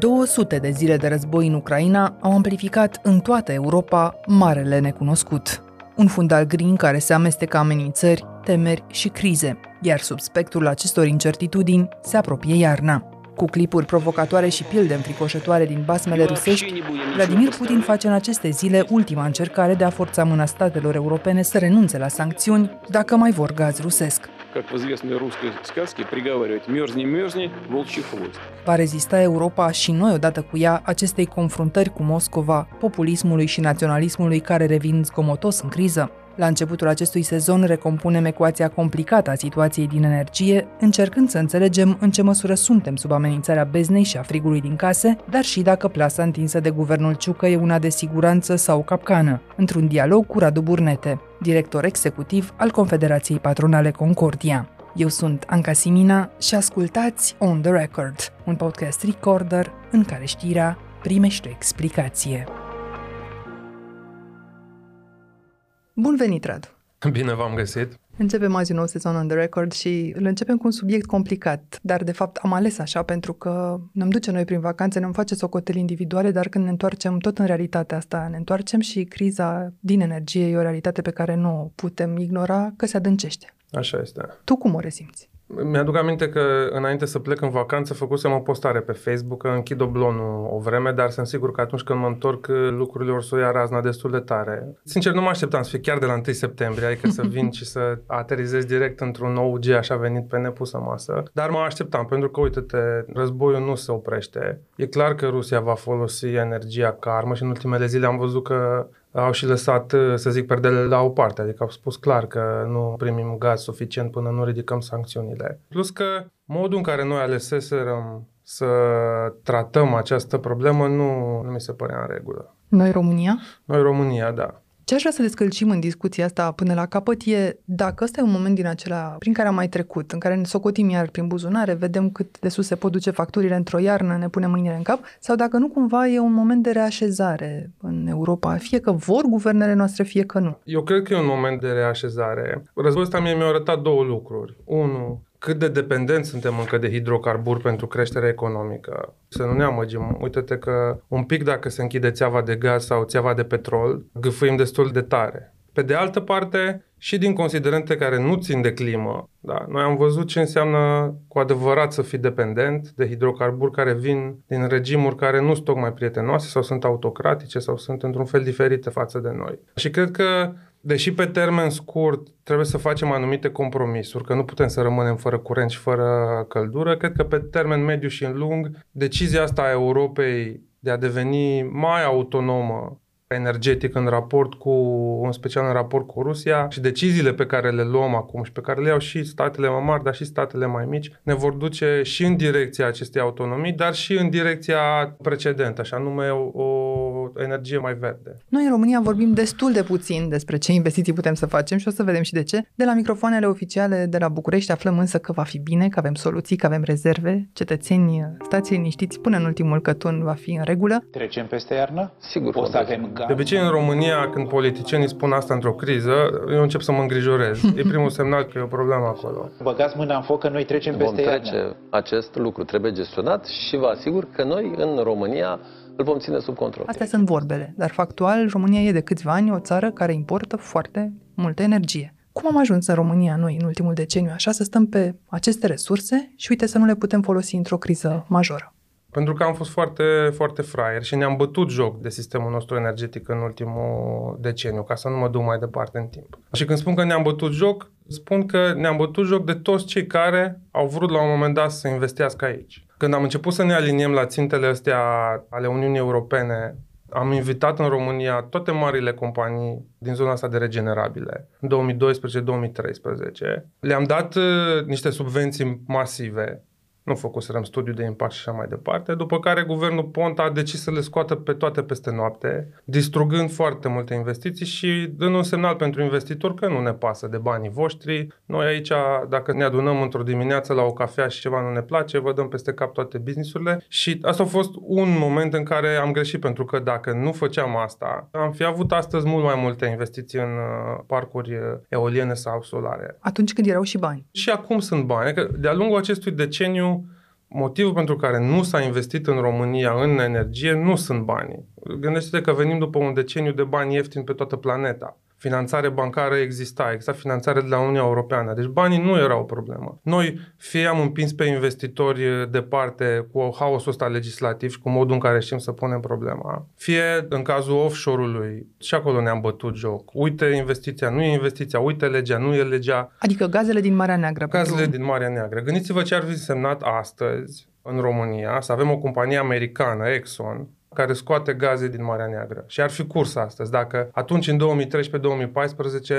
200 de zile de război în Ucraina au amplificat în toată Europa marele necunoscut. Un fundal gri care se amestecă amenințări, temeri și crize, iar sub spectrul acestor incertitudini se apropie iarna. Cu clipuri provocatoare și pilde înfricoșătoare din basmele rusești, Vladimir Putin face în aceste zile ultima încercare de a forța mâna statelor europene să renunțe la sancțiuni dacă mai vor gaz rusesc Как в известной русской сказке приговаривать «мерзни, мерзни, волчий хвост». Va rezista Europa și noi odată cu ea acestei confruntări cu Moscova, populismului și naționalismului care revin zgomotos în criză? La începutul acestui sezon recompunem ecuația complicată a situației din energie, încercând să înțelegem în ce măsură suntem sub amenințarea beznei și a frigului din case, dar și dacă plasa întinsă de guvernul Ciucă e una de siguranță sau capcană, într-un dialog cu Radu Burnete, director executiv al Confederației Patronale Concordia. Eu sunt Anca Simina și ascultați On The Record, un podcast recorder în care știrea primește o explicație. Bun venit, Radu! Bine v-am găsit! Începem azi un nou sezon on the record și îl începem cu un subiect complicat, dar de fapt am ales așa pentru că ne duce noi prin vacanțe, ne-am face socoteli individuale, dar când ne întoarcem tot în realitatea asta, ne întoarcem și criza din energie e o realitate pe care nu o putem ignora că se adâncește. Așa este. Tu cum o resimți? Mi-aduc aminte că înainte să plec în vacanță făcusem o postare pe Facebook că închid oblonul o vreme, dar sunt sigur că atunci când mă întorc lucrurile or să o ia razna destul de tare. Sincer, nu mă așteptam să fie chiar de la 1 septembrie, adică să vin și să aterizez direct într-un nou G așa venit pe nepusă masă. Dar mă așteptam, pentru că, uite-te, războiul nu se oprește. E clar că Rusia va folosi energia ca armă și în ultimele zile am văzut că au și lăsat, să zic, perdele la o parte, adică au spus clar că nu primim gaz suficient până nu ridicăm sancțiunile. Plus că modul în care noi aleseserăm să tratăm această problemă nu, nu mi se părea în regulă. Noi România? Noi România, da. Ce aș vrea să descălcim în discuția asta până la capăt e dacă ăsta e un moment din acela prin care am mai trecut, în care ne socotim iar prin buzunare, vedem cât de sus se pot duce facturile într-o iarnă, ne punem mâinile în cap, sau dacă nu cumva e un moment de reașezare în Europa, fie că vor guvernele noastre, fie că nu. Eu cred că e un moment de reașezare. Războiul ăsta mie mi-a arătat două lucruri. Unu, cât de dependenți suntem încă de hidrocarburi pentru creșterea economică. Să nu ne amăgim. Uite-te că un pic dacă se închide țeava de gaz sau țeava de petrol, gâfâim destul de tare. Pe de altă parte, și din considerente care nu țin de climă, da, noi am văzut ce înseamnă cu adevărat să fii dependent de hidrocarburi care vin din regimuri care nu sunt tocmai prietenoase sau sunt autocratice sau sunt într-un fel diferite față de noi. Și cred că deși pe termen scurt trebuie să facem anumite compromisuri, că nu putem să rămânem fără curent și fără căldură, cred că pe termen mediu și în lung, decizia asta a Europei de a deveni mai autonomă energetic în raport cu, în special în raport cu Rusia și deciziile pe care le luăm acum și pe care le iau și statele mai mari, dar și statele mai mici, ne vor duce și în direcția acestei autonomii, dar și în direcția precedentă, așa nume o, o energie mai verde. Noi în România vorbim destul de puțin despre ce investiții putem să facem și o să vedem și de ce. De la microfoanele oficiale de la București aflăm însă că va fi bine, că avem soluții, că avem rezerve. Cetățeni, stați liniștiți, până în ultimul cătun va fi în regulă. Trecem peste iarnă? Sigur. O să avem de obicei, în România, când politicienii spun asta într-o criză, eu încep să mă îngrijorez. E primul semnal că e o problemă acolo. Băgați mâna în foc că noi trecem Vom peste trece. iarnă. Acest lucru trebuie gestionat și vă asigur că noi, în România, îl vom ține sub control. Astea sunt vorbele, dar factual România e de câțiva ani o țară care importă foarte multă energie. Cum am ajuns în România noi în ultimul deceniu așa să stăm pe aceste resurse și uite să nu le putem folosi într-o criză majoră? Pentru că am fost foarte, foarte fraier și ne-am bătut joc de sistemul nostru energetic în ultimul deceniu, ca să nu mă duc mai departe în timp. Și când spun că ne-am bătut joc, spun că ne-am bătut joc de toți cei care au vrut la un moment dat să investească aici. Când am început să ne aliniem la țintele astea ale Uniunii Europene, am invitat în România toate marile companii din zona asta de regenerabile, în 2012-2013. Le-am dat uh, niște subvenții masive nu făcuserăm studiu de impact și așa mai departe, după care guvernul Ponta a decis să le scoată pe toate peste noapte, distrugând foarte multe investiții și dând un semnal pentru investitori că nu ne pasă de banii voștri. Noi aici, dacă ne adunăm într-o dimineață la o cafea și ceva nu ne place, vă dăm peste cap toate businessurile și asta a fost un moment în care am greșit, pentru că dacă nu făceam asta, am fi avut astăzi mult mai multe investiții în uh, parcuri uh, eoliene sau solare. Atunci când erau și bani. Și acum sunt bani. Că de-a lungul acestui deceniu Motivul pentru care nu s-a investit în România în energie nu sunt banii. Gândește-te că venim după un deceniu de bani ieftini pe toată planeta finanțare bancară exista, exista finanțare de la Uniunea Europeană. Deci banii nu erau o problemă. Noi fie am împins pe investitori departe cu haosul ăsta legislativ și cu modul în care știm să punem problema, fie în cazul offshore-ului, și acolo ne-am bătut joc. Uite investiția, nu e investiția, uite legea, nu e legea. Adică gazele din Marea Neagră. Gazele pentru... din Marea Neagră. Gândiți-vă ce ar fi semnat astăzi în România să avem o companie americană, Exxon, care scoate gaze din Marea Neagră. Și ar fi curs astăzi, dacă atunci, în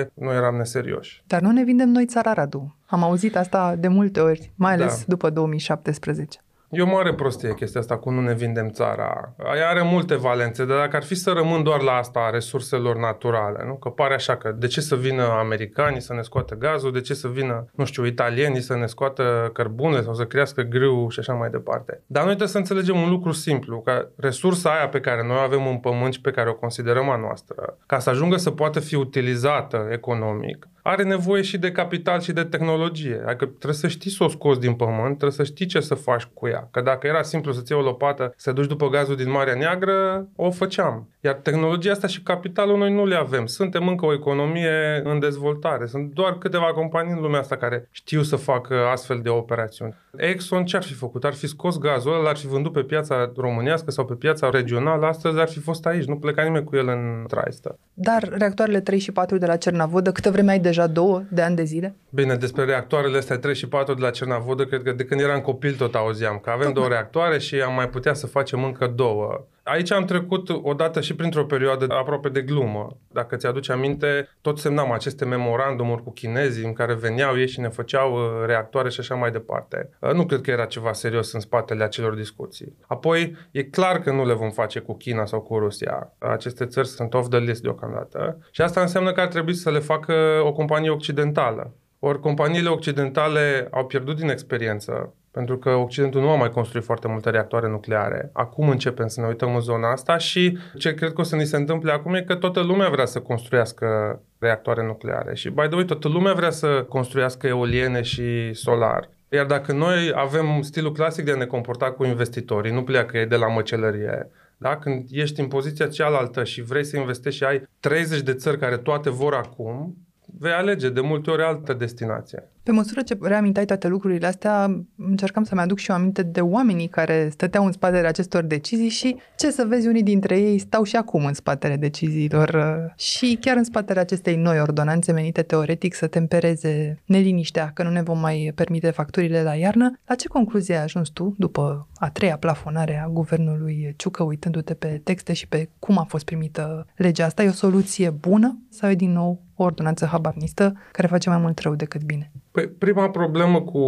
2013-2014, nu eram neserioși. Dar nu ne vindem noi țara, Radu. Am auzit asta de multe ori, mai ales da. după 2017. E o mare prostie chestia asta cu nu ne vindem țara. Ea are multe valențe, dar dacă ar fi să rămân doar la asta a resurselor naturale, nu? că pare așa că de ce să vină americanii să ne scoată gazul, de ce să vină, nu știu, italienii să ne scoată cărbune sau să crească grâu și așa mai departe. Dar noi trebuie să înțelegem un lucru simplu, că resursa aia pe care noi o avem în pământ și pe care o considerăm a noastră, ca să ajungă să poată fi utilizată economic, are nevoie și de capital și de tehnologie. Adică trebuie să știi să o scoți din pământ, trebuie să știi ce să faci cu ea. Că dacă era simplu să-ți iei o lopată, să duci după gazul din Marea Neagră, o făceam. Iar tehnologia asta și capitalul noi nu le avem. Suntem încă o economie în dezvoltare. Sunt doar câteva companii în lumea asta care știu să facă astfel de operațiuni. Exxon ce ar fi făcut? Ar fi scos gazul ăla, l-ar fi vândut pe piața românească sau pe piața regională, astăzi ar fi fost aici. Nu pleca nimeni cu el în traistă. Dar reactoarele 3 și 4 de la Cernavodă, câtă vreme ai deja două de ani de zile? Bine, despre reactoarele astea 3 și 4 de la Cernavodă, cred că de când eram copil tot auzeam că avem două reactoare și am mai putea să facem încă două. Aici am trecut odată și printr-o perioadă aproape de glumă. Dacă ți-aduci aminte, tot semnam aceste memorandumuri cu chinezii în care veneau ei și ne făceau uh, reactoare și așa mai departe. Uh, nu cred că era ceva serios în spatele acelor discuții. Apoi, e clar că nu le vom face cu China sau cu Rusia. Aceste țări sunt off the list deocamdată. Și asta înseamnă că ar trebui să le facă o companie occidentală. Ori companiile occidentale au pierdut din experiență pentru că Occidentul nu a mai construit foarte multe reactoare nucleare. Acum începem să ne uităm în zona asta și ce cred că o să ni se întâmple acum e că toată lumea vrea să construiască reactoare nucleare. Și, by the way, toată lumea vrea să construiască eoliene și solar. Iar dacă noi avem stilul clasic de a ne comporta cu investitorii, nu pleacă ei de la măcelărie, da? Când ești în poziția cealaltă și vrei să investești și ai 30 de țări care toate vor acum, vei alege de multe ori altă destinație. Pe măsură ce reamintai toate lucrurile astea, încercam să-mi aduc și eu aminte de oamenii care stăteau în spatele acestor decizii și ce să vezi, unii dintre ei stau și acum în spatele deciziilor uh, și chiar în spatele acestei noi ordonanțe menite teoretic să tempereze neliniștea că nu ne vom mai permite facturile la iarnă. La ce concluzie ai ajuns tu după a treia plafonare a guvernului Ciucă, uitându-te pe texte și pe cum a fost primită legea asta? E o soluție bună sau e din nou o ordonanță habarnistă care face mai mult rău decât bine? Păi, prima problemă cu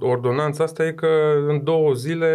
ordonanța asta e că în două zile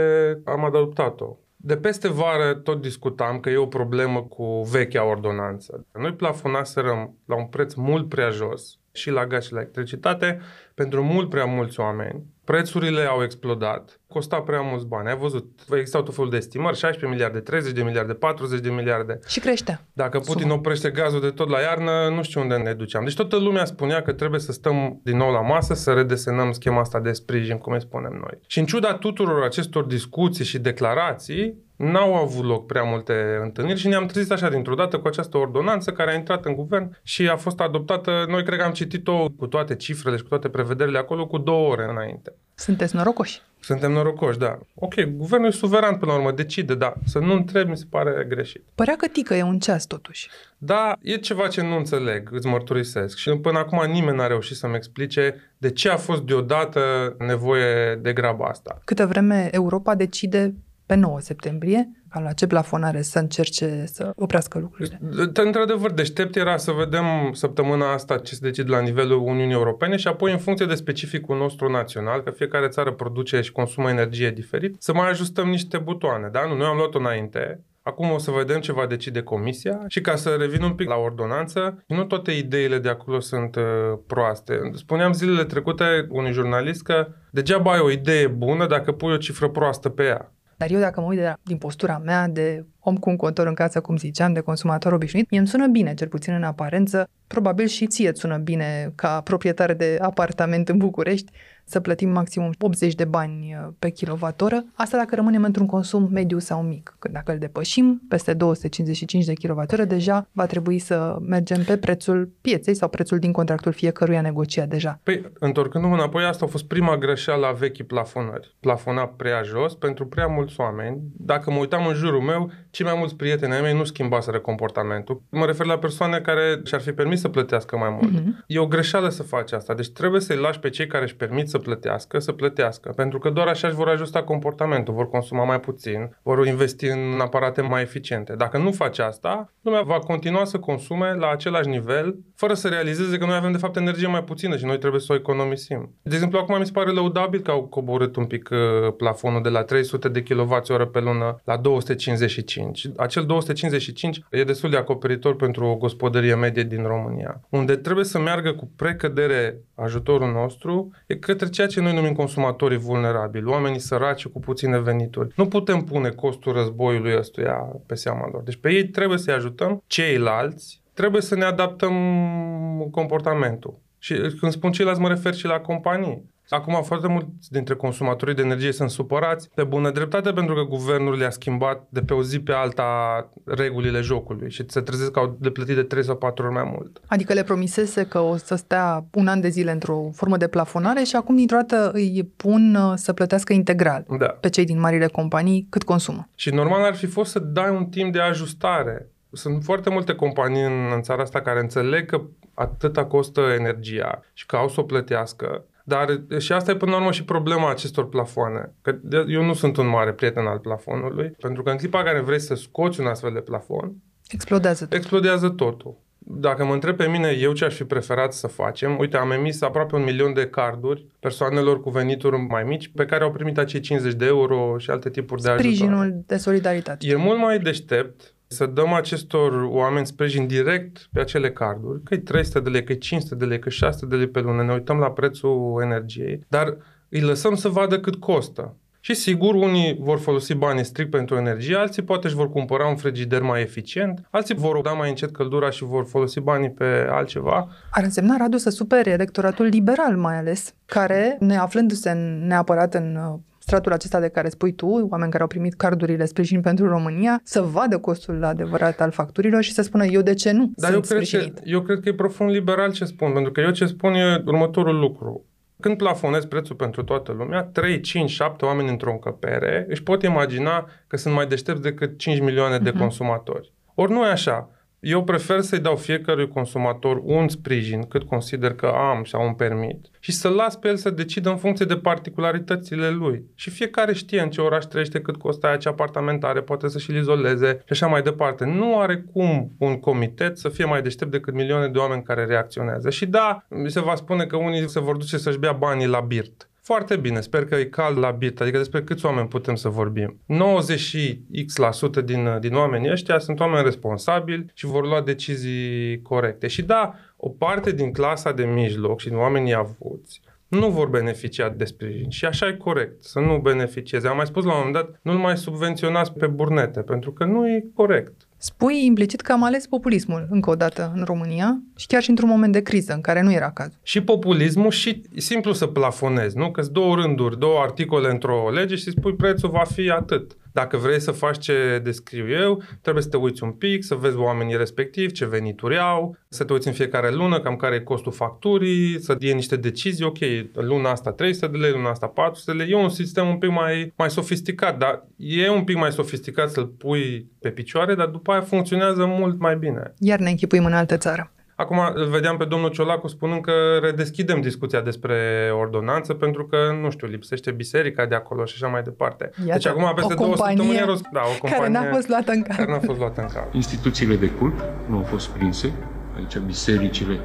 am adoptat-o. De peste vară tot discutam că e o problemă cu vechea ordonanță. Noi plafonaserăm la un preț mult prea jos și la gaz și la electricitate pentru mult prea mulți oameni Prețurile au explodat, costa prea mulți bani. Ai văzut, existau tot felul de estimări, 16 miliarde, 30 de miliarde, 40 de miliarde. Și crește. Dacă Putin Sumă. oprește gazul de tot la iarnă, nu știu unde ne duceam. Deci toată lumea spunea că trebuie să stăm din nou la masă, să redesenăm schema asta de sprijin, cum îi spunem noi. Și în ciuda tuturor acestor discuții și declarații, N-au avut loc prea multe întâlniri și ne-am trezit așa dintr-o dată cu această ordonanță care a intrat în guvern și a fost adoptată. Noi cred că am citit-o cu toate cifrele și cu toate prevederile acolo cu două ore înainte. Sunteți norocoși. Suntem norocoși, da. Ok, guvernul e suveran până la urmă, decide, da. Să nu întrebi mi se pare greșit. Părea că tică e un ceas totuși. Da, e ceva ce nu înțeleg, îți mărturisesc. Și până acum nimeni n-a reușit să-mi explice de ce a fost deodată nevoie de graba asta. Câte vreme Europa decide pe 9 septembrie, ca la ce plafonare să încerce să oprească lucrurile. Într-adevăr, deștept era să vedem săptămâna asta ce se decide la nivelul Uniunii Europene și apoi în funcție de specificul nostru național, că fiecare țară produce și consumă energie diferit, să mai ajustăm niște butoane. Da? Nu, noi am luat-o înainte, Acum o să vedem ce va decide comisia și ca să revin un pic la ordonanță, nu toate ideile de acolo sunt uh, proaste. Spuneam zilele trecute unui jurnalist că degeaba ai o idee bună dacă pui o cifră proastă pe ea. Dar eu dacă mă uit de la, din postura mea de om cu un contor în casă, cum ziceam, de consumator obișnuit, mie îmi sună bine, cel puțin în aparență. Probabil și ție îți sună bine ca proprietar de apartament în București să plătim maximum 80 de bani uh, pe kilowattoră. Asta dacă rămânem într-un consum mediu sau mic. Când dacă îl depășim peste 255 de kilowattoră, deja va trebui să mergem pe prețul pieței sau prețul din contractul fiecăruia negociat deja. Păi, întorcându-mă înapoi, asta a fost prima greșeală a vechii plafonări. Plafona prea jos pentru prea mulți oameni. Dacă mă uitam în jurul meu, cei mai mulți prieteni ai mei nu schimbaseră comportamentul. Mă refer la persoane care și-ar fi permis să plătească mai mult. Uh-huh. E o greșeală să faci asta. Deci trebuie să-i lași pe cei care își permit să plătească, să plătească. Pentru că doar așa își vor ajusta comportamentul, vor consuma mai puțin, vor investi în aparate mai eficiente. Dacă nu faci asta, lumea va continua să consume la același nivel, fără să realizeze că noi avem de fapt energie mai puțină și noi trebuie să o economisim. De exemplu, acum mi se pare lăudabil că au coborât un pic uh, plafonul de la 300 de kWh pe lună la 255. Acel 255 e destul de acoperitor pentru o gospodărie medie din România. Unde trebuie să meargă cu precădere ajutorul nostru e către ceea ce noi numim consumatorii vulnerabili, oamenii săraci cu puține venituri. Nu putem pune costul războiului ăstuia pe seama lor. Deci pe ei trebuie să-i ajutăm, ceilalți trebuie să ne adaptăm comportamentul. Și când spun ceilalți, mă refer și la companii. Acum foarte mulți dintre consumatorii de energie sunt supărați pe bună dreptate pentru că guvernul le-a schimbat de pe o zi pe alta regulile jocului și se trezesc că au de plătit de 3 sau 4 ori mai mult. Adică le promisese că o să stea un an de zile într-o formă de plafonare și acum dintr-o dată îi pun uh, să plătească integral Da. pe cei din marile companii cât consumă. Și normal ar fi fost să dai un timp de ajustare. Sunt foarte multe companii în, în țara asta care înțeleg că atâta costă energia și că au să o plătească. Dar și asta e până la urmă și problema acestor plafoane. Că eu nu sunt un mare prieten al plafonului, pentru că în clipa în care vrei să scoți un astfel de plafon, Explodează tot. explodează totul. Dacă mă întreb pe mine, eu ce aș fi preferat să facem, uite, am emis aproape un milion de carduri persoanelor cu venituri mai mici pe care au primit acei 50 de euro și alte tipuri de ajutor. Sprijinul de solidaritate. E mult mai deștept să dăm acestor oameni sprijin direct pe acele carduri, că e 300 de lei, că e 500 de lei, că e 600 de lei pe lună, ne uităm la prețul energiei, dar îi lăsăm să vadă cât costă. Și sigur, unii vor folosi banii strict pentru energie, alții poate își vor cumpăra un frigider mai eficient, alții vor da mai încet căldura și vor folosi banii pe altceva. Ar însemna, Radu, să supere electoratul liberal mai ales, care, neaflându-se în- neapărat în uh, stratul acesta de care spui tu, oameni care au primit cardurile sprijin pentru România, să vadă costul adevărat al facturilor și să spună eu de ce nu Dar eu sunt cred, că, sprijinit. eu cred că e profund liberal ce spun, pentru că eu ce spun e următorul lucru. Când plafonezi prețul pentru toată lumea, 3, 5, 7 oameni într-o încăpere își pot imagina că sunt mai deștepți decât 5 milioane de consumatori. Ori nu e așa. Eu prefer să-i dau fiecărui consumator un sprijin cât consider că am sau îmi permit și să las pe el să decidă în funcție de particularitățile lui. Și fiecare știe în ce oraș trăiește, cât costă aia, ce apartament are, poate să și-l izoleze și așa mai departe. Nu are cum un comitet să fie mai deștept decât milioane de oameni care reacționează. Și da, mi se va spune că unii se vor duce să-și bea banii la birt. Foarte bine, sper că e cald la birt, adică despre câți oameni putem să vorbim. 90 și X% din, din oamenii ăștia sunt oameni responsabili și vor lua decizii corecte. Și da, o parte din clasa de mijloc și din oamenii avuți nu vor beneficia de sprijin. Și așa e corect, să nu beneficieze. Am mai spus la un moment dat, nu-l mai subvenționați pe burnete, pentru că nu e corect. Spui implicit că am ales populismul încă o dată în România și chiar și într-un moment de criză în care nu era cazul. și populismul și e simplu să plafonezi, nu? Că două rânduri, două articole într-o lege și spui prețul va fi atât. Dacă vrei să faci ce descriu eu, trebuie să te uiți un pic, să vezi oamenii respectivi, ce venituri au, să te uiți în fiecare lună, cam care e costul facturii, să iei niște decizii, ok, luna asta 300 de lei, luna asta 400 de lei. E un sistem un pic mai, mai sofisticat, dar e un pic mai sofisticat să-l pui pe picioare, dar după aia funcționează mult mai bine. Iar ne închipuim în altă țară. Acum îl vedeam pe domnul Ciolacu spunând că redeschidem discuția despre ordonanță pentru că, nu știu, lipsește biserica de acolo și așa mai departe. Iată, deci acum peste o două companie săptămâni rost, da, o companie care n-a fost luată în calcul. care n-a fost luată în calcul. Instituțiile de cult nu au fost prinse, aici bisericile,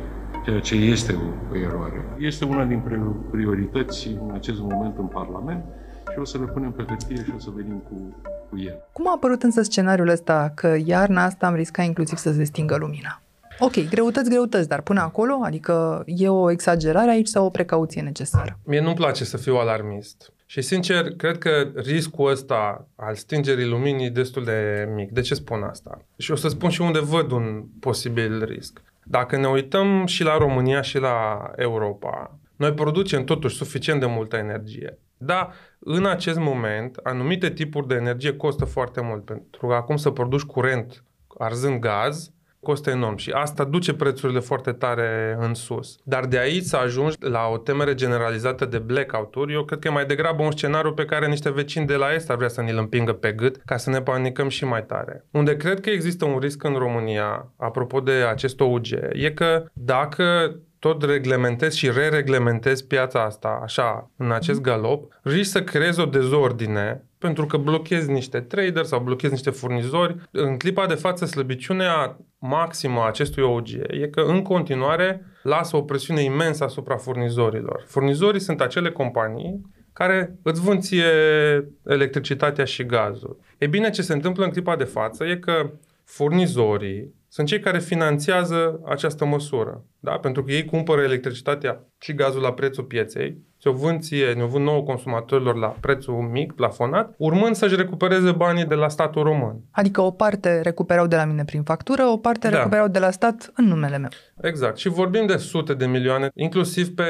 ceea ce este o, o eroare. Este una din pre- priorități în acest moment în Parlament și o să le punem pe hârtie și o să venim cu, cu el. Cum a apărut însă scenariul ăsta că iarna asta am riscat inclusiv să se stingă lumina? Ok, greutăți, greutăți, dar până acolo, adică e o exagerare aici sau o precauție necesară? Mie nu-mi place să fiu alarmist. Și sincer, cred că riscul ăsta al stingerii luminii e destul de mic. De ce spun asta? Și o să spun și unde văd un posibil risc. Dacă ne uităm și la România și la Europa, noi producem totuși suficient de multă energie. Da, în acest moment, anumite tipuri de energie costă foarte mult, pentru că acum să produci curent arzând gaz, costă enorm și asta duce prețurile foarte tare în sus. Dar de aici să ajungi la o temere generalizată de blackout-uri, eu cred că e mai degrabă un scenariu pe care niște vecini de la Est ar vrea să ne-l împingă pe gât ca să ne panicăm și mai tare. Unde cred că există un risc în România, apropo de acest OUG, e că dacă tot reglementezi și re-reglementezi piața asta așa, în acest galop, risci să creezi o dezordine pentru că blochezi niște trader sau blochezi niște furnizori. În clipa de față, slăbiciunea maximă a acestui OG e că în continuare lasă o presiune imensă asupra furnizorilor. Furnizorii sunt acele companii care îți vând ție electricitatea și gazul. E bine, ce se întâmplă în clipa de față e că furnizorii sunt cei care finanțează această măsură. Da? Pentru că ei cumpără electricitatea și gazul la prețul pieței, ți-o vând ție, ne-o vând nouă consumatorilor la prețul mic, plafonat, urmând să-și recupereze banii de la statul român. Adică o parte recuperau de la mine prin factură, o parte da. recuperau de la stat în numele meu. Exact. Și vorbim de sute de milioane, inclusiv pe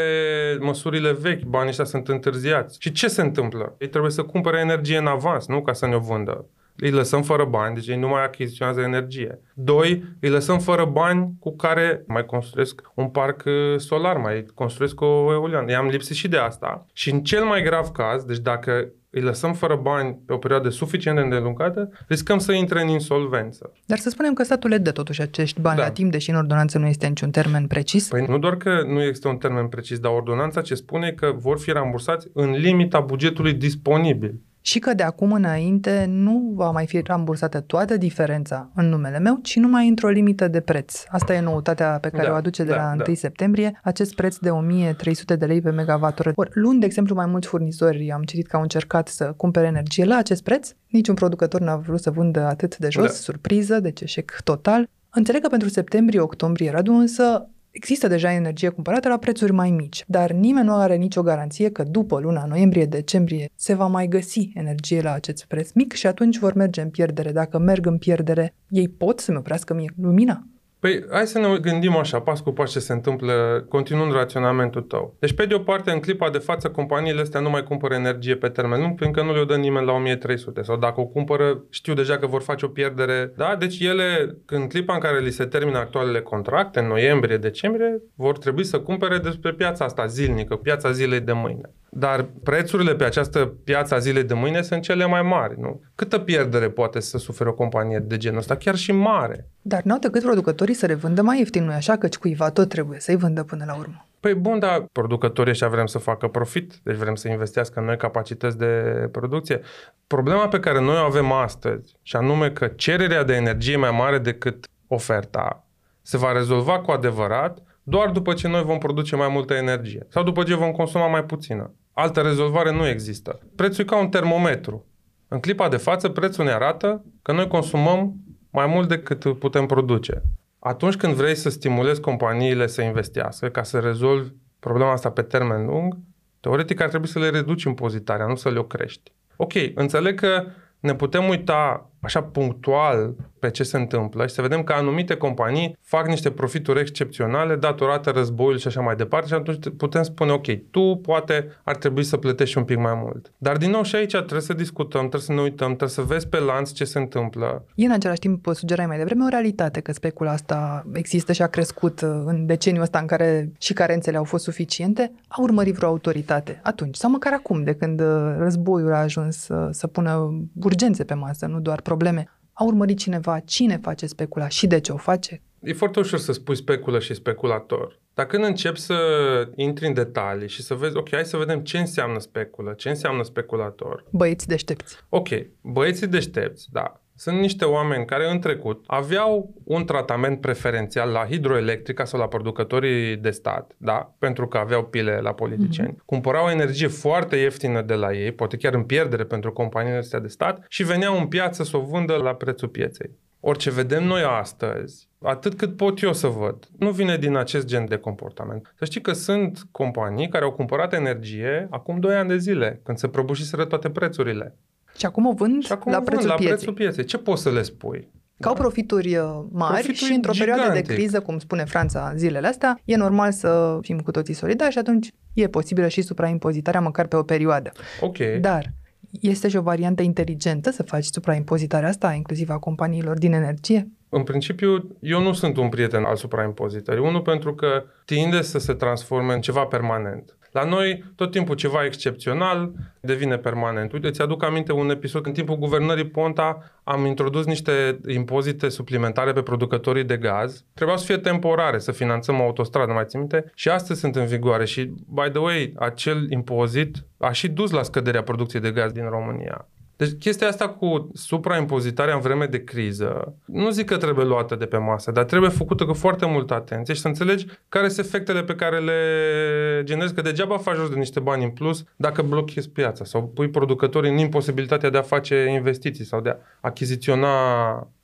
măsurile vechi, banii ăștia sunt întârziați. Și ce se întâmplă? Ei trebuie să cumpere energie în avans, nu ca să ne-o vândă îi lăsăm fără bani, deci ei nu mai achiziționează energie. Doi, îi lăsăm fără bani cu care mai construiesc un parc uh, solar, mai construiesc o eoliană. I-am lipsit și de asta. Și în cel mai grav caz, deci dacă îi lăsăm fără bani pe o perioadă suficient de îndelungată, riscăm să intre în insolvență. Dar să spunem că statul le dă totuși acești bani da. la timp, deși în ordonanță nu este niciun termen precis? Păi nu doar că nu este un termen precis, dar ordonanța ce spune că vor fi rambursați în limita bugetului disponibil și că de acum înainte nu va mai fi rambursată toată diferența în numele meu, ci numai într-o limită de preț. Asta e noutatea pe care da, o aduce de da, la 1 da. septembrie, acest preț de 1300 de lei pe megawattoră. Ori, luând, de exemplu, mai mulți furnizori, am citit că au încercat să cumpere energie la acest preț, niciun producător n-a vrut să vândă atât de jos, da. surpriză, deci eșec total. Înțeleg că pentru septembrie-octombrie radu, însă Există deja energie cumpărată la prețuri mai mici, dar nimeni nu are nicio garanție că după luna noiembrie-decembrie se va mai găsi energie la acest preț mic și atunci vor merge în pierdere. Dacă merg în pierdere, ei pot să-mi oprească mie lumina? Păi hai să ne gândim așa, pas cu pas ce se întâmplă, continuând raționamentul tău. Deci, pe de o parte, în clipa de față, companiile astea nu mai cumpără energie pe termen lung, pentru că nu le-o dă nimeni la 1300. Sau dacă o cumpără, știu deja că vor face o pierdere. Da? Deci ele, în clipa în care li se termină actualele contracte, în noiembrie, decembrie, vor trebui să cumpere despre piața asta zilnică, piața zilei de mâine. Dar prețurile pe această piață a zilei de mâine sunt cele mai mari, nu? Câtă pierdere poate să sufere o companie de genul ăsta? Chiar și mare. Dar n-au decât producătorii să revândă mai ieftin, nu așa? Căci cuiva tot trebuie să-i vândă până la urmă. Păi bun, dar producătorii ăștia vrem să facă profit, deci vrem să investească în noi capacități de producție. Problema pe care noi o avem astăzi, și anume că cererea de energie e mai mare decât oferta, se va rezolva cu adevărat doar după ce noi vom produce mai multă energie sau după ce vom consuma mai puțină. Altă rezolvare nu există. Prețul e ca un termometru. În clipa de față, prețul ne arată că noi consumăm mai mult decât putem produce. Atunci când vrei să stimulezi companiile să investească ca să rezolvi problema asta pe termen lung, teoretic ar trebui să le reduci impozitarea, nu să le o crești. Ok, înțeleg că ne putem uita așa punctual pe ce se întâmplă și să vedem că anumite companii fac niște profituri excepționale datorată războiului și așa mai departe și atunci putem spune, ok, tu poate ar trebui să plătești un pic mai mult. Dar din nou și aici trebuie să discutăm, trebuie să ne uităm, trebuie să vezi pe lanț ce se întâmplă. E în același timp, sugerai mai devreme, o realitate că specula asta există și a crescut uh, în deceniul ăsta în care și carențele au fost suficiente. A urmărit vreo autoritate atunci sau măcar acum, de când uh, războiul a ajuns să, să pună urgențe pe masă, nu doar probleme. A urmărit cineva cine face specula și de ce o face? E foarte ușor să spui speculă și speculator. Dar când începi să intri în detalii și să vezi, ok, hai să vedem ce înseamnă speculă, ce înseamnă speculator. Băieți deștepți. Ok, băieții deștepți, da. Sunt niște oameni care în trecut aveau un tratament preferențial la hidroelectrica sau la producătorii de stat, da? pentru că aveau pile la politicieni. Mm-hmm. Cumpărau energie foarte ieftină de la ei, poate chiar în pierdere pentru companiile astea de stat și veneau în piață să o vândă la prețul pieței. Orice vedem noi astăzi atât cât pot eu să văd. Nu vine din acest gen de comportament. Să știi că sunt companii care au cumpărat energie acum 2 ani de zile, când se prăbușiseră toate prețurile. Și acum o vând Și acum la vând prețul la pieței. prețul pieței. Ce poți să le spui? Că au profituri uh, mari Profituri și într-o perioadă de gigantic. criză, cum spune Franța zilele astea, e normal să fim cu toții solidari și atunci e posibilă și supraimpozitarea măcar pe o perioadă. Ok. Dar este și o variantă inteligentă să faci supraimpozitarea asta, inclusiv a companiilor din energie? În principiu, eu nu sunt un prieten al supraimpozitării. Unul, pentru că tinde să se transforme în ceva permanent. La noi, tot timpul ceva excepțional devine permanent. Uite, ți-aduc aminte un episod în timpul guvernării Ponta am introdus niște impozite suplimentare pe producătorii de gaz. Trebuiau să fie temporare, să finanțăm o autostradă, mai țin minte, și astăzi sunt în vigoare. Și, by the way, acel impozit a și dus la scăderea producției de gaz din România. Deci chestia asta cu supraimpozitarea în vreme de criză, nu zic că trebuie luată de pe masă, dar trebuie făcută cu foarte multă atenție și să înțelegi care sunt efectele pe care le generezi, că degeaba faci jos de niște bani în plus dacă blochezi piața sau pui producătorii în imposibilitatea de a face investiții sau de a achiziționa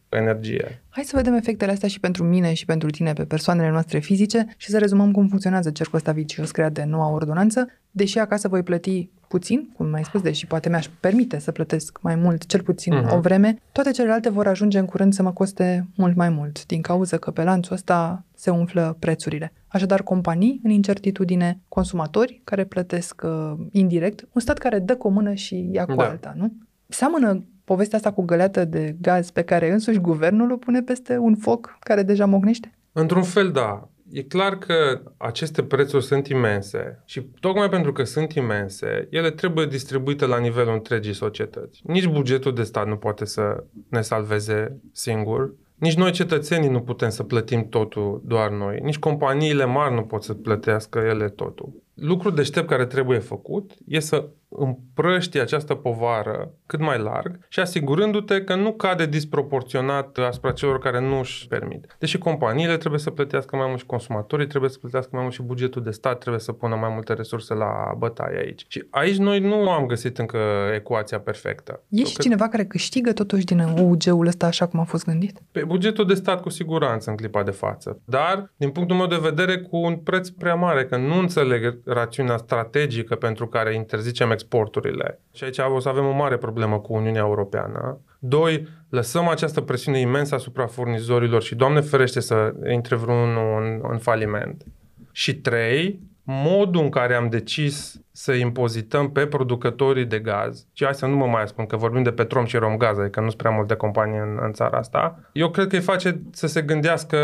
energie. Hai să vedem efectele astea și pentru mine și pentru tine pe persoanele noastre fizice și să rezumăm cum funcționează cercul ăsta vicios creat de noua ordonanță. Deși acasă voi plăti puțin, cum mai spus, deși poate mi-aș permite să plătesc mai mult, cel puțin Mhm. uh-huh. o vreme, toate celelalte vor ajunge în curând să mă coste mult mai mult, din cauza că pe lanțul ăsta se umflă prețurile. Așadar, companii în incertitudine, consumatori care plătesc uh, indirect, un stat care dă cu o mână și ia cu Da. alta, nu? Seamănă povestea asta cu găleată de gaz pe care însuși guvernul o pune peste un foc care deja mocnește? Într-un fel, da. E clar că aceste prețuri sunt imense și tocmai pentru că sunt imense, ele trebuie distribuite la nivelul întregii societăți. Nici bugetul de stat nu poate să ne salveze singur, nici noi cetățenii nu putem să plătim totul doar noi, nici companiile mari nu pot să plătească ele totul. Lucrul deștept care trebuie făcut e să împrăști această povară cât mai larg și asigurându-te că nu cade disproporționat asupra celor care nu își permit. Deși companiile trebuie să plătească mai mult și consumatorii trebuie să plătească mai mult și bugetul de stat trebuie să pună mai multe resurse la bătaie aici. Și aici noi nu am găsit încă ecuația perfectă. E și cineva care câștigă totuși din OUG-ul ăsta așa cum a fost gândit? Pe bugetul de stat cu siguranță în clipa de față. Dar, din punctul meu de vedere, cu un preț prea mare, că nu înțeleg rațiunea strategică pentru care interzicem exporturile. Și aici o să avem o mare problemă cu Uniunea Europeană. Doi, lăsăm această presiune imensă asupra furnizorilor și, Doamne ferește, să intre vreunul în, în faliment. Și trei, modul în care am decis să impozităm pe producătorii de gaz, și hai să nu mă mai spun că vorbim de Petrom și Romgaz, adică nu sunt prea multe companii în, în țara asta, eu cred că îi face să se gândească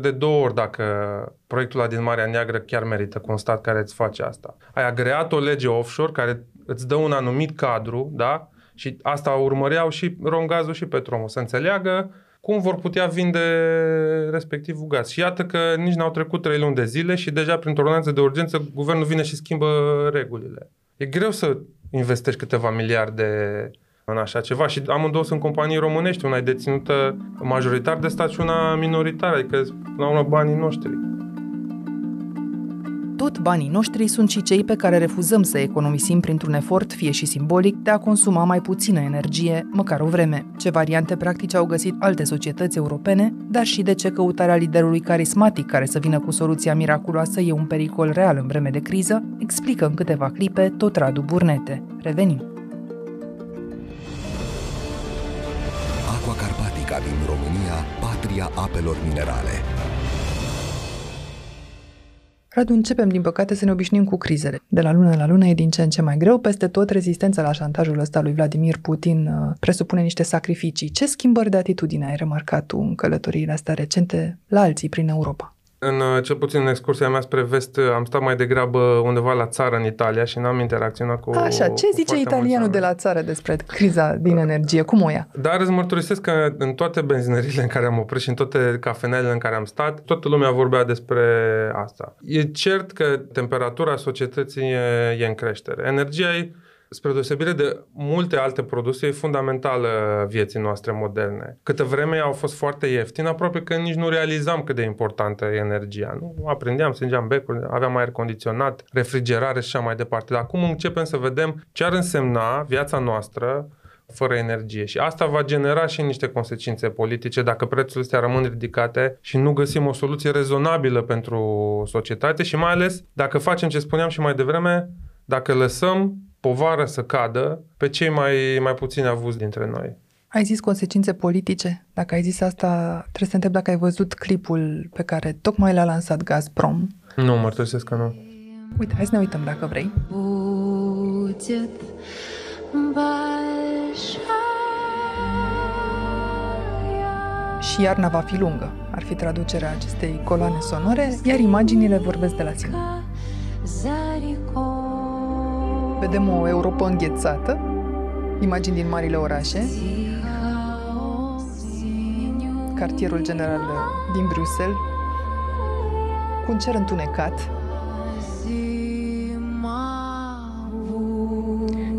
de două ori dacă proiectul ăla din Marea Neagră chiar merită cu un stat care îți face asta. Ai agreat o lege offshore care îți dă un anumit cadru, da? Și asta urmăreau și Romgazul și Petromul, să înțeleagă cum vor putea vinde respectivul gaz. Și iată că nici n-au trecut trei luni de zile și deja printr-o ordonanță de urgență guvernul vine și schimbă regulile. E greu să investești câteva miliarde în așa ceva și amândouă sunt companii românești, una e deținută majoritar de stat și una minoritară, adică la urmă banii noștri. Tot banii noștri sunt și cei pe care refuzăm să economisim printr-un efort, fie și simbolic, de a consuma mai puțină energie, măcar o vreme. Ce variante practice au găsit alte societăți europene, dar și de ce căutarea liderului carismatic care să vină cu soluția miraculoasă e un pericol real în vreme de criză, explică în câteva clipe tot Radu Burnete. Revenim! Aqua Carpatica din România, patria apelor minerale. Radu, începem, din păcate, să ne obișnuim cu crizele. De la lună la lună e din ce în ce mai greu. Peste tot, rezistența la șantajul ăsta lui Vladimir Putin uh, presupune niște sacrificii. Ce schimbări de atitudine ai remarcat tu în călătoriile astea recente la alții prin Europa? În, uh, cel puțin în excursia mea spre vest, uh, am stat mai degrabă undeva la țară în Italia și n-am interacționat cu Așa, ce cu zice foarte italianul mulți de la țară despre criza din energie? Cum o ia? Dar îți mărturisesc că în toate benzinările în care am oprit și în toate cafenelele în care am stat, toată lumea vorbea despre asta. E cert că temperatura societății e, e în creștere. Energia e, spre deosebire de multe alte produse, e fundamentală vieții noastre moderne. Câte vreme au fost foarte ieftine, aproape că nici nu realizam cât de importantă e energia. Nu aprindeam, strângeam becuri, aveam aer condiționat, refrigerare și așa mai departe. Dar acum începem să vedem ce ar însemna viața noastră fără energie. Și asta va genera și niște consecințe politice dacă prețurile astea rămân ridicate și nu găsim o soluție rezonabilă pentru societate și mai ales dacă facem ce spuneam și mai devreme, dacă lăsăm povară să cadă pe cei mai, mai puțini avuți dintre noi. Ai zis consecințe politice. Dacă ai zis asta, trebuie să te întreb dacă ai văzut clipul pe care tocmai l-a lansat Gazprom. Nu, mărturisesc că nu. Uite, hai să ne uităm dacă vrei. будет большая. Și iarna va fi lungă, ar fi traducerea acestei coloane sonore, iar imaginile vorbesc de la sine. vedem o Europa înghețată, imagini din marile orașe, cartierul general din Bruxelles, cu un cer întunecat.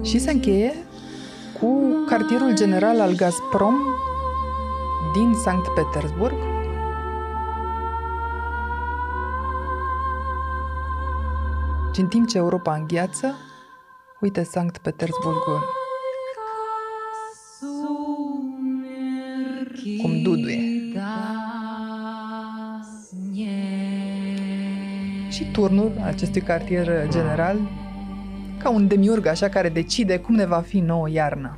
Și se încheie cu cartierul general al Gazprom din Sankt Petersburg, Și în timp ce Europa îngheață, Uite Sankt Petersburgul. Cum duduie. Și turnul acestui cartier general ca un demiurg așa care decide cum ne va fi nouă iarna.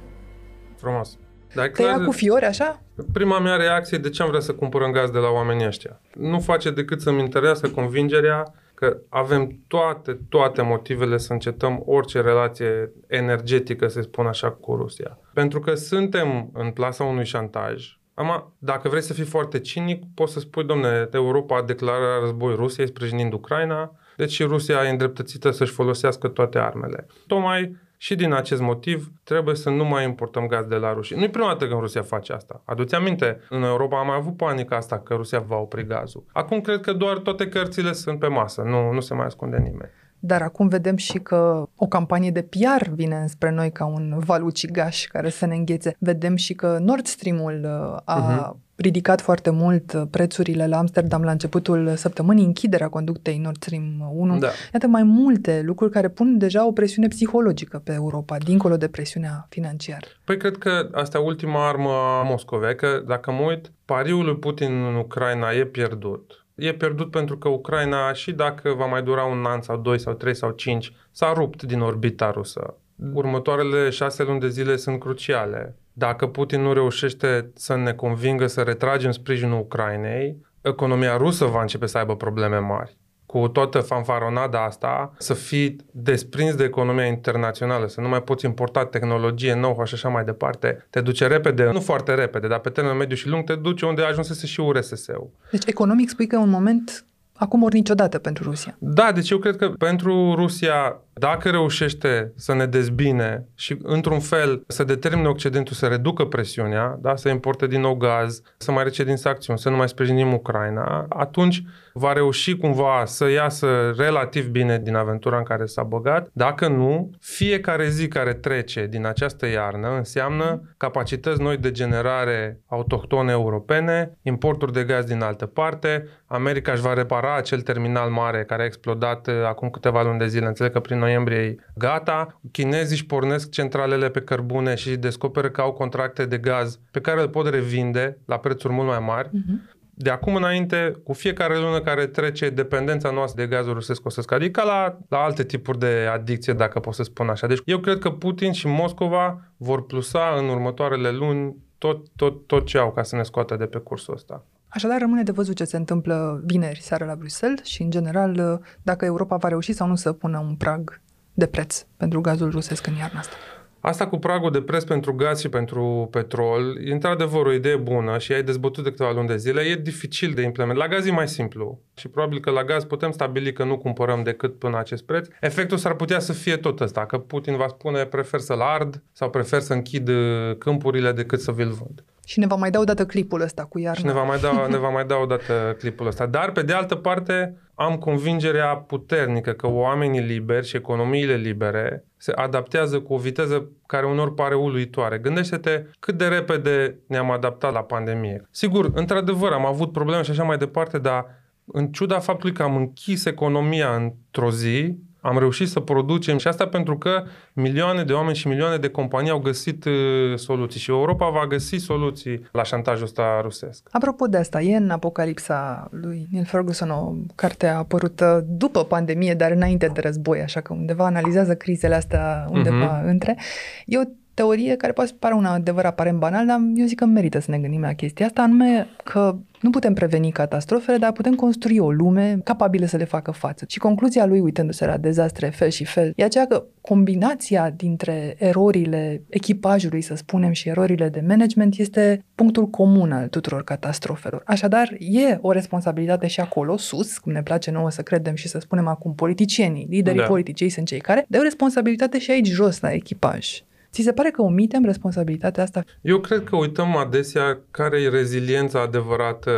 Frumos. Dar Te clar, ia cu fiori așa? Prima mea reacție, de ce am vrea să cumpărăm gaz de la oamenii ăștia? Nu face decât să-mi interesă convingerea că avem toate, toate motivele să încetăm orice relație energetică, să spun așa, cu Rusia. Pentru că suntem în plasa unui șantaj. Ama, dacă vrei să fii foarte cinic, poți să spui, domne, Europa a declarat război Rusiei sprijinind Ucraina, deci și Rusia e îndreptățită să-și folosească toate armele. Tocmai și din acest motiv trebuie să nu mai importăm gaz de la Rusia. Nu e prima dată când Rusia face asta. Aduți aminte, în Europa am mai avut panica asta că Rusia va opri gazul. Acum cred că doar toate cărțile sunt pe masă, nu, nu se mai ascunde nimeni. Dar acum vedem și că o campanie de PR vine spre noi ca un val ucigaș care să ne înghețe. Vedem și că Nord Stream-ul uh, a Mhm. Ridicat foarte mult uh, prețurile la Amsterdam la începutul săptămânii, închiderea conductei Nord Stream 1. Da. Iată mai multe lucruri care pun deja o presiune psihologică pe Europa, dincolo de presiunea financiară. Păi cred că asta e ultima armă a Moscovei, că dacă mă uit, pariul lui Putin în Ucraina e pierdut. E pierdut pentru că Ucraina, și dacă va mai dura un an sau doi sau trei sau cinci, s-a rupt din orbita rusă. Următoarele șase luni de zile sunt cruciale. Dacă Putin nu reușește să ne convingă să retragem sprijinul Ucrainei, economia rusă va începe să aibă probleme mari cu toată fanfaronada asta, să fii desprins de economia internațională, să nu mai poți importa tehnologie nouă și așa mai departe, te duce repede, nu foarte repede, dar pe termen mediu și lung te duce unde ajunsese și URSS-ul. Deci economic spui că e un moment acum ori niciodată pentru Rusia. Da, deci eu cred că pentru Rusia, dacă reușește să ne dezbine și într-un fel să determine Occidentul să reducă presiunea, da, să importe din nou gaz, să mai rece din sancțiuni, să nu mai sprijinim Ucraina, atunci va reuși cumva să iasă relativ bine din aventura în care s-a băgat. Dacă nu, fiecare zi care trece din această iarnă înseamnă capacități noi de generare autohtone europene, importuri de gaz din altă parte, America își va repara acel terminal mare care a explodat uh, acum câteva luni de zile, înțeleg că prin noiembrie e gata, chinezii își pornesc centralele pe cărbune și descoperă că au contracte de gaz pe care îl pot revinde la prețuri mult mai mari. Uh-huh. De acum înainte, cu fiecare lună care trece, dependența noastră de gazul rusesc o să scadă. E ca la, la alte tipuri de adicție, dacă pot să spun așa. Deci eu cred că Putin și Moscova vor plusa în următoarele luni tot, tot, tot ce au ca să ne scoată de pe cursul ăsta. Așadar, rămâne de văzut ce se întâmplă vineri seara la Bruxelles și, în general, dacă Europa va reuși sau nu să pună un prag de preț pentru gazul rusesc în iarna asta. Asta cu pragul de preț pentru gaz și pentru petrol e într-adevăr o idee bună și ai dezbătut de câteva luni de zile. E dificil de implementat. La gaz e mai simplu și probabil că la gaz putem stabili că nu cumpărăm decât până acest preț. Efectul s-ar putea să fie tot ăsta, că Putin va spune prefer să-l ard sau prefer să închid uh, câmpurile decât să vi-l vând. Și ne va mai da o dată clipul ăsta cu iarna. Și ne va mai da, ne va mai da o dată clipul ăsta. Dar, pe de altă parte, am convingerea puternică că oamenii liberi și economiile libere se adaptează cu o viteză care unor pare uluitoare. Gândește-te cât de repede ne-am adaptat la pandemie. Sigur, într-adevăr, am avut probleme și așa mai departe, dar în ciuda faptului că am închis economia într-o zi, Am reușit să producem și asta pentru că milioane de oameni și milioane de companii au găsit uh, soluții și Europa va găsi soluții la șantajul ăsta rusesc. Apropo de asta, e în Apocalipsa lui Neil Ferguson o carte apărută după pandemie, dar înainte de război, așa că undeva analizează crizele astea undeva uh-huh. între. E o teorie care poate pare un adevăr aparent banal, dar eu zic că merită să ne gândim la chestia asta, anume că nu putem preveni catastrofele, dar putem construi o lume capabilă să le facă față. Și concluzia lui, uitându-se la dezastre fel și fel, e aceea că combinația dintre erorile echipajului, să spunem, și erorile de management este punctul comun al tuturor catastrofelor. Așadar, e o responsabilitate și acolo, sus, cum ne place nouă să credem și să spunem acum politicienii, liderii Da. politici, ei sunt cei care, dar e o responsabilitate și aici jos, la echipaj. Ți se pare că omitem responsabilitatea asta? Eu cred că uităm adesea care e reziliența adevărată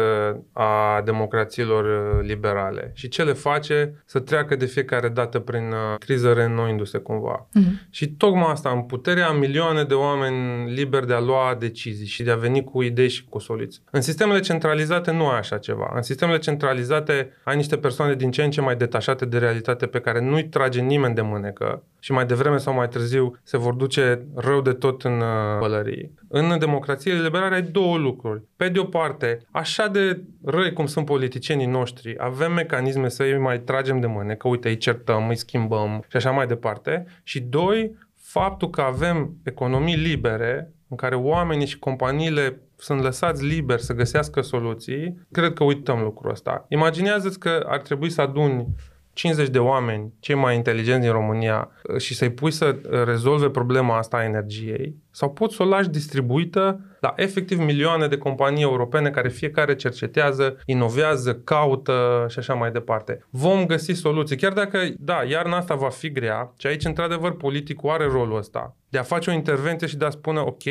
a democrațiilor uh, liberale și ce le face să treacă de fiecare dată prin uh, criză reînnoindu-se cumva. Mhm. Și tocmai asta, în puterea a milioane de oameni liberi de a lua decizii și de a veni cu idei și cu soluții. În sistemele centralizate nu ai așa ceva. În sistemele centralizate ai niște persoane din ce în ce mai detașate de realitate pe care nu-i trage nimeni de mânecă și mai devreme sau mai târziu se vor duce rău de tot în uh, pălării. În democrațiile liberale ai două lucruri. Pe de o parte, așa de răi cum sunt politicienii noștri, avem mecanisme să îi mai tragem de mânecă, uite, îi certăm, îi schimbăm și așa mai departe. Și doi, faptul că avem economii libere în care oamenii și companiile sunt lăsați liberi să găsească soluții, cred că uităm lucrul ăsta. Imaginează-ți că ar trebui să aduni 50 de oameni, cei mai inteligenți din România, și să-i pui să rezolve problema asta a energiei, sau poți să o lași distribuită la efectiv milioane de companii europene care fiecare cercetează, inovează, caută și așa mai departe. Vom găsi soluții, chiar dacă, da, iarna asta va fi grea și aici, într-adevăr, politicul are rolul ăsta de a face o intervenție și de a spune, ok,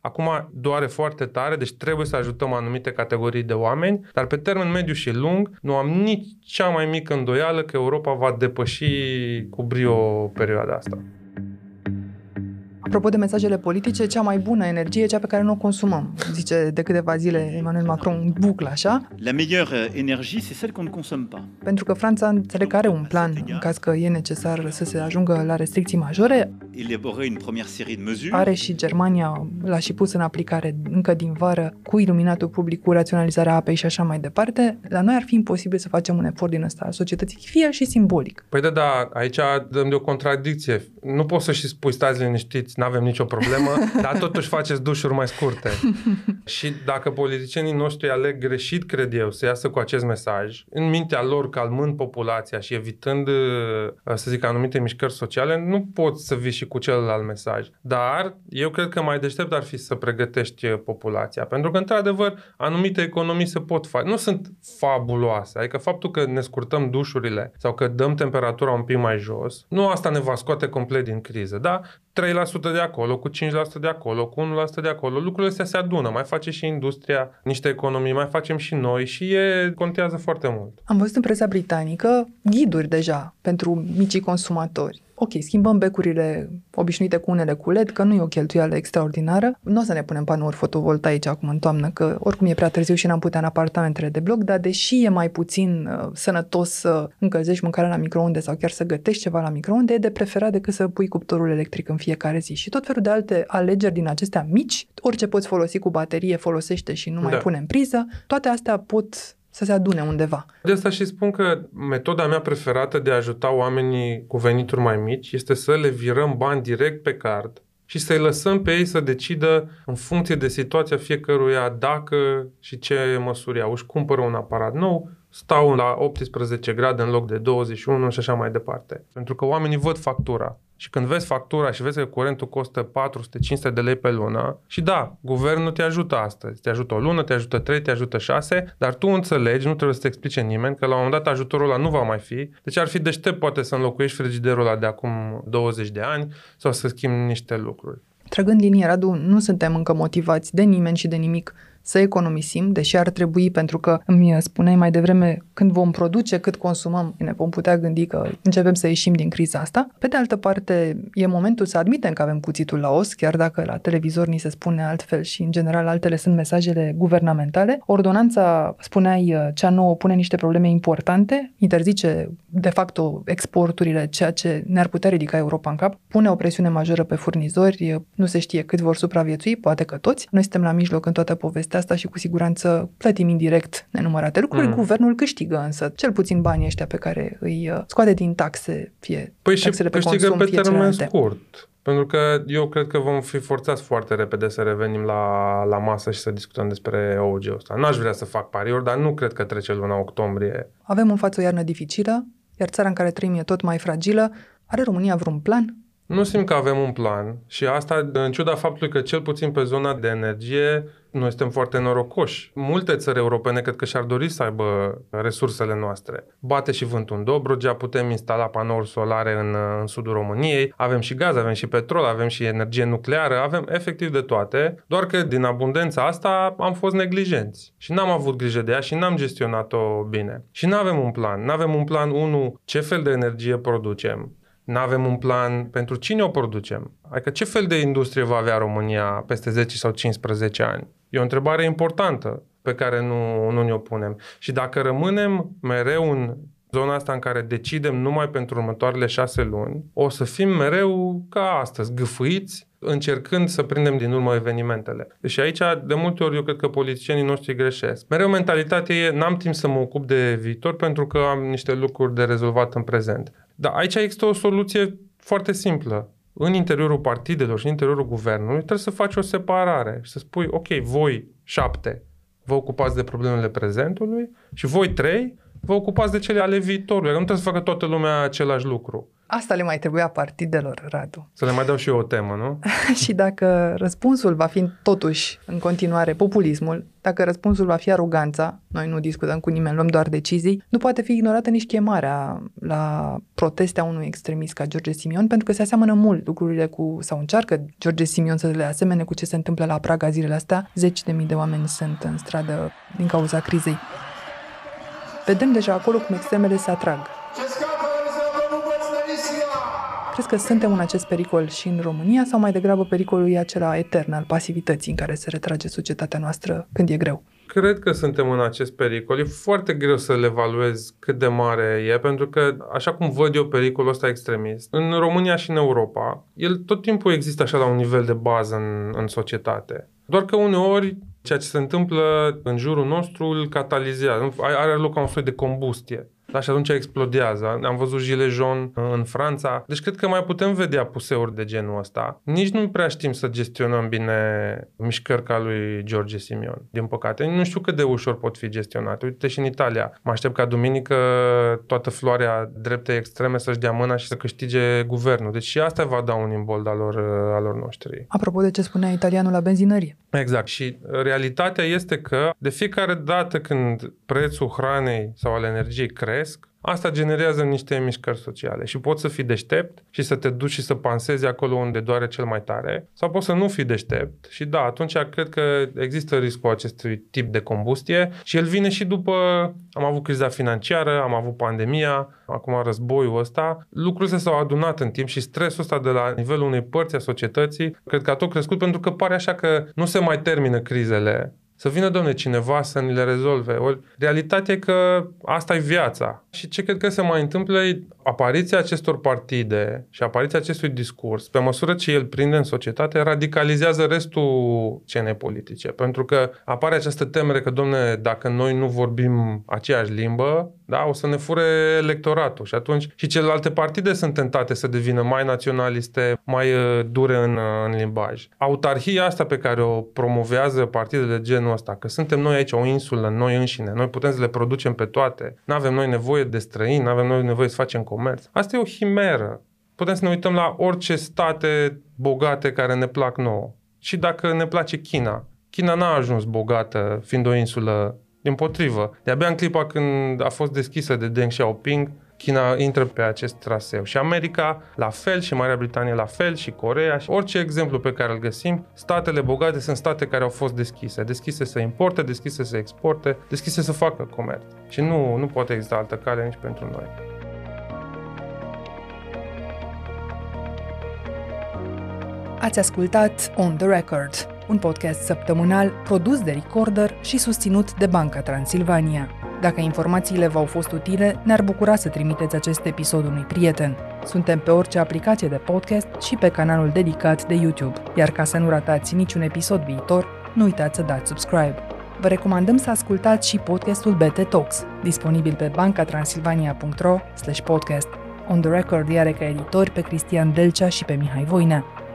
acum doare foarte tare, deci trebuie să ajutăm anumite categorii de oameni, dar pe termen mediu și lung nu am nici cea mai mică îndoială că Europa va depăși cu brio perioada asta. Apropo de mesajele politice, cea mai bună energie e cea pe care nu o consumăm. Zice de câteva zile Emmanuel Macron în buclă, așa, La meilleure énergie, c'est celle qu'on ne consomme pas. pentru că Franța înțeleg că are un plan în caz că e necesar să se ajungă la restricții majore. Élaborer une première série de mesures. Are și Germania, l-a și pus în aplicare încă din vară cu iluminatul public, cu raționalizarea apei și așa mai departe. La noi ar fi imposibil să facem un efort din ăsta al societății, fie și simbolic. Păi da, da, aici dăm de o contradicție. Nu poți să și spui stați liniștiți, nu avem nicio problemă, dar totuși faceți dușuri mai scurte. și dacă politicienii noștri aleg greșit, cred eu, să iasă cu acest mesaj, în mintea lor calmând populația și evitând, uh, să zic, anumite mișcări sociale, nu poți să vii și cu celălalt mesaj. Dar eu cred că mai deștept ar fi să pregătești uh, populația. Pentru că, într-adevăr, anumite economii se pot face. Nu sunt fabuloase. Adică faptul că ne scurtăm dușurile sau că dăm temperatura un pic mai jos, nu asta ne va scoate complet din criză, da? 3% de acolo, cu 5% de acolo, cu 1% de acolo, lucrurile astea se adună. Mai face și industria niște economii, mai facem și noi și e, contează foarte mult. Am văzut în presa britanică ghiduri deja pentru micii consumatori. Ok, schimbăm becurile obișnuite cu unele cu LED, că nu e o cheltuială extraordinară. Nu o să ne punem panouri fotovoltaice acum în toamnă, că oricum e prea târziu și n-am putea în apartamentele de bloc, dar deși e mai puțin uh, sănătos să încălzești mâncarea la microunde sau chiar să gătești ceva la microunde, e de preferat decât să pui cuptorul electric în fiecare zi. Și tot felul de alte alegeri din acestea mici, orice poți folosi cu baterie, folosește și nu mai Da. pune în priză, toate astea pot să se adune undeva. De asta și spun că metoda mea preferată de a ajuta oamenii cu venituri mai mici este să le virăm bani direct pe card și să-i lăsăm pe ei să decidă în funcție de situația fiecăruia dacă și ce măsuri au. Își cumpără un aparat nou, stau la 18 grade în loc de 21 și așa mai departe. Pentru că oamenii văd factura. Și când vezi factura și vezi că curentul costă 400-500 de lei pe lună, și da, guvernul te ajută astăzi. Te ajută o lună, te ajută 3, te ajută 6, dar tu înțelegi, nu trebuie să te explice nimeni, că la un moment dat ajutorul ăla nu va mai fi. Deci ar fi deștept poate să înlocuiești frigiderul ăla de acum 20 de ani sau să schimbi niște lucruri. Trăgând linie, Radu, nu suntem încă motivați de nimeni și de nimic să economisim, deși ar trebui, pentru că îmi spuneai mai devreme, când vom produce, cât consumăm, ne vom putea gândi că începem să ieșim din criza asta. Pe de altă parte, e momentul să admitem că avem cuțitul la os, chiar dacă la televizor ni se spune altfel și, în general, altele sunt mesajele guvernamentale. Ordonanța, spuneai, cea nouă pune niște probleme importante, interzice, de facto, exporturile, ceea ce ne-ar putea ridica Europa în cap, pune o presiune majoră pe furnizori, nu se știe cât vor supraviețui, poate că toți. Noi suntem la mijloc în toată povestea asta și cu siguranță plătim indirect nenumărate lucruri. Mm. Guvernul câștigă însă cel puțin banii ăștia pe care îi uh, scoate din taxe, fie Păi și taxele pe câștigă consum, pe fie termen celelalte. scurt. Pentru că eu cred că vom fi forțați foarte repede să revenim la, la masă și să discutăm despre OUG-ul ăsta. N-aș vrea să fac pariuri, dar nu cred că trece luna octombrie. Avem în față o iarnă dificilă, iar țara în care trăim e tot mai fragilă. Are România vreun plan? Nu simt că avem un plan și asta în ciuda faptului că cel puțin pe zona de energie noi suntem foarte norocoși. Multe țări europene cred că și-ar dori să aibă resursele noastre. Bate și vântul în Dobrogea, putem instala panouri solare în, în sudul României, avem și gaz, avem și petrol, avem și energie nucleară, avem efectiv de toate, doar că din abundența asta am fost neglijenți și n-am avut grijă de ea și n-am gestionat-o bine. Și nu avem un plan. Nu avem un plan, unu, ce fel de energie producem, nu avem un plan pentru cine o producem. Adică ce fel de industrie va avea România peste 10 sau 15 ani? E o întrebare importantă pe care nu, nu ne-o punem. Și dacă rămânem mereu în zona asta în care decidem numai pentru următoarele șase luni, o să fim mereu ca astăzi, gâfâiți, încercând să prindem din urmă evenimentele. Și aici, de multe ori, eu cred că politicienii noștri greșesc. Mereu mentalitatea e, n-am timp să mă ocup de viitor pentru că am niște lucruri de rezolvat în prezent. Dar aici există o soluție foarte simplă. În interiorul partidelor și în interiorul guvernului trebuie să faci o separare și să spui, ok, voi șapte vă ocupați de problemele prezentului și voi trei vă ocupați de cele ale viitorului. Adică nu trebuie să facă toată lumea același lucru. Asta le mai trebuia partidelor, Radu. Să le mai dau și eu o temă, nu? și dacă răspunsul va fi totuși în continuare populismul, dacă răspunsul va fi aroganța, noi nu discutăm cu nimeni, luăm doar decizii, nu poate fi ignorată nici chemarea la proteste a unui extremist ca George Simion, pentru că se aseamănă mult lucrurile cu, sau încearcă George Simion să le asemene cu ce se întâmplă la Praga zilele astea. Zeci de mii de oameni sunt în stradă din cauza crizei. Vedem deja acolo cum extremele se atrag. Crezi că suntem în acest pericol și în România sau mai degrabă pericolul e acela etern al pasivității în care se retrage societatea noastră când e greu? Cred că suntem în acest pericol. E foarte greu să le evaluez cât de mare e, pentru că, așa cum văd eu pericolul ăsta extremist, în România și în Europa, el tot timpul există așa la un nivel de bază în, în societate. Doar că uneori ceea ce se întâmplă în jurul nostru îl catalizează, are loc ca un soi de combustie. Da, și atunci explodează. Am văzut gilet jaune în Franța. Deci cred că mai putem vedea puseuri de genul ăsta. Nici nu prea știm să gestionăm bine mișcări ca lui George Simion, din păcate. Nu știu cât de ușor pot fi gestionate. Uite și în Italia. Mă aștept ca duminică toată floarea drepte extreme să-și dea mâna și să câștige guvernul. Deci și asta va da un imbold al lor, al lor noștri. Apropo de ce spunea italianul la benzinărie. Exact. Și realitatea este că de fiecare dată când prețul hranei sau al energiei cresc, asta generează niște mișcări sociale și poți să fii deștept și să te duci și să pansezi acolo unde doare cel mai tare sau poți să nu fii deștept. Și da, atunci cred că există riscul acestui tip de combustie și el vine și după, am avut criza financiară, am avut pandemia, acum războiul ăsta, lucrurile s-au adunat în timp și stresul ăsta de la nivelul unei părți a societății, cred că a tot crescut pentru că pare așa că nu se mai termină crizele să vină, domne, cineva să ni le rezolve. Ori, realitatea e că asta e viața. Și ce cred că se mai întâmplă e apariția acestor partide și apariția acestui discurs, pe măsură ce el prinde în societate, radicalizează restul scenei politice. Pentru că apare această temere că, domne, dacă noi nu vorbim aceeași limbă, da, o să ne fure electoratul. Și atunci și celelalte partide sunt tentate să devină mai naționaliste, mai uh, dure în, uh, în limbaj. Autarhia asta pe care o promovează partidele genul ăsta, că suntem noi aici o insulă, noi înșine, noi putem să le producem pe toate, nu avem noi nevoie de străini, nu avem noi nevoie să facem comerț. Asta e o himeră. Putem să ne uităm la orice state bogate care ne plac nouă. Și dacă ne place China, China n-a ajuns bogată fiind o insulă din potrivă. De-abia în clipa când a fost deschisă de Deng Xiaoping, China intră pe acest traseu și America la fel și Marea Britanie la fel și Corea și orice exemplu pe care îl găsim, statele bogate sunt state care au fost deschise, deschise să importe, deschise să exporte, deschise să facă comerț. Și nu, nu poate exista altă cale nici pentru noi. Ați ascultat On The Record, un podcast săptămânal produs de Recorder și susținut de Banca Transilvania. Dacă informațiile v-au fost utile, ne-ar bucura să trimiteți acest episod unui prieten. Suntem pe orice aplicație de podcast și pe canalul dedicat de YouTube. Iar ca să nu ratați niciun episod viitor, nu uitați să dați subscribe. Vă recomandăm să ascultați și podcastul BT Talks, disponibil pe bancatransilvania.ro podcast. On the Record are ca editori pe Cristian Delcea și pe Mihai Voinea.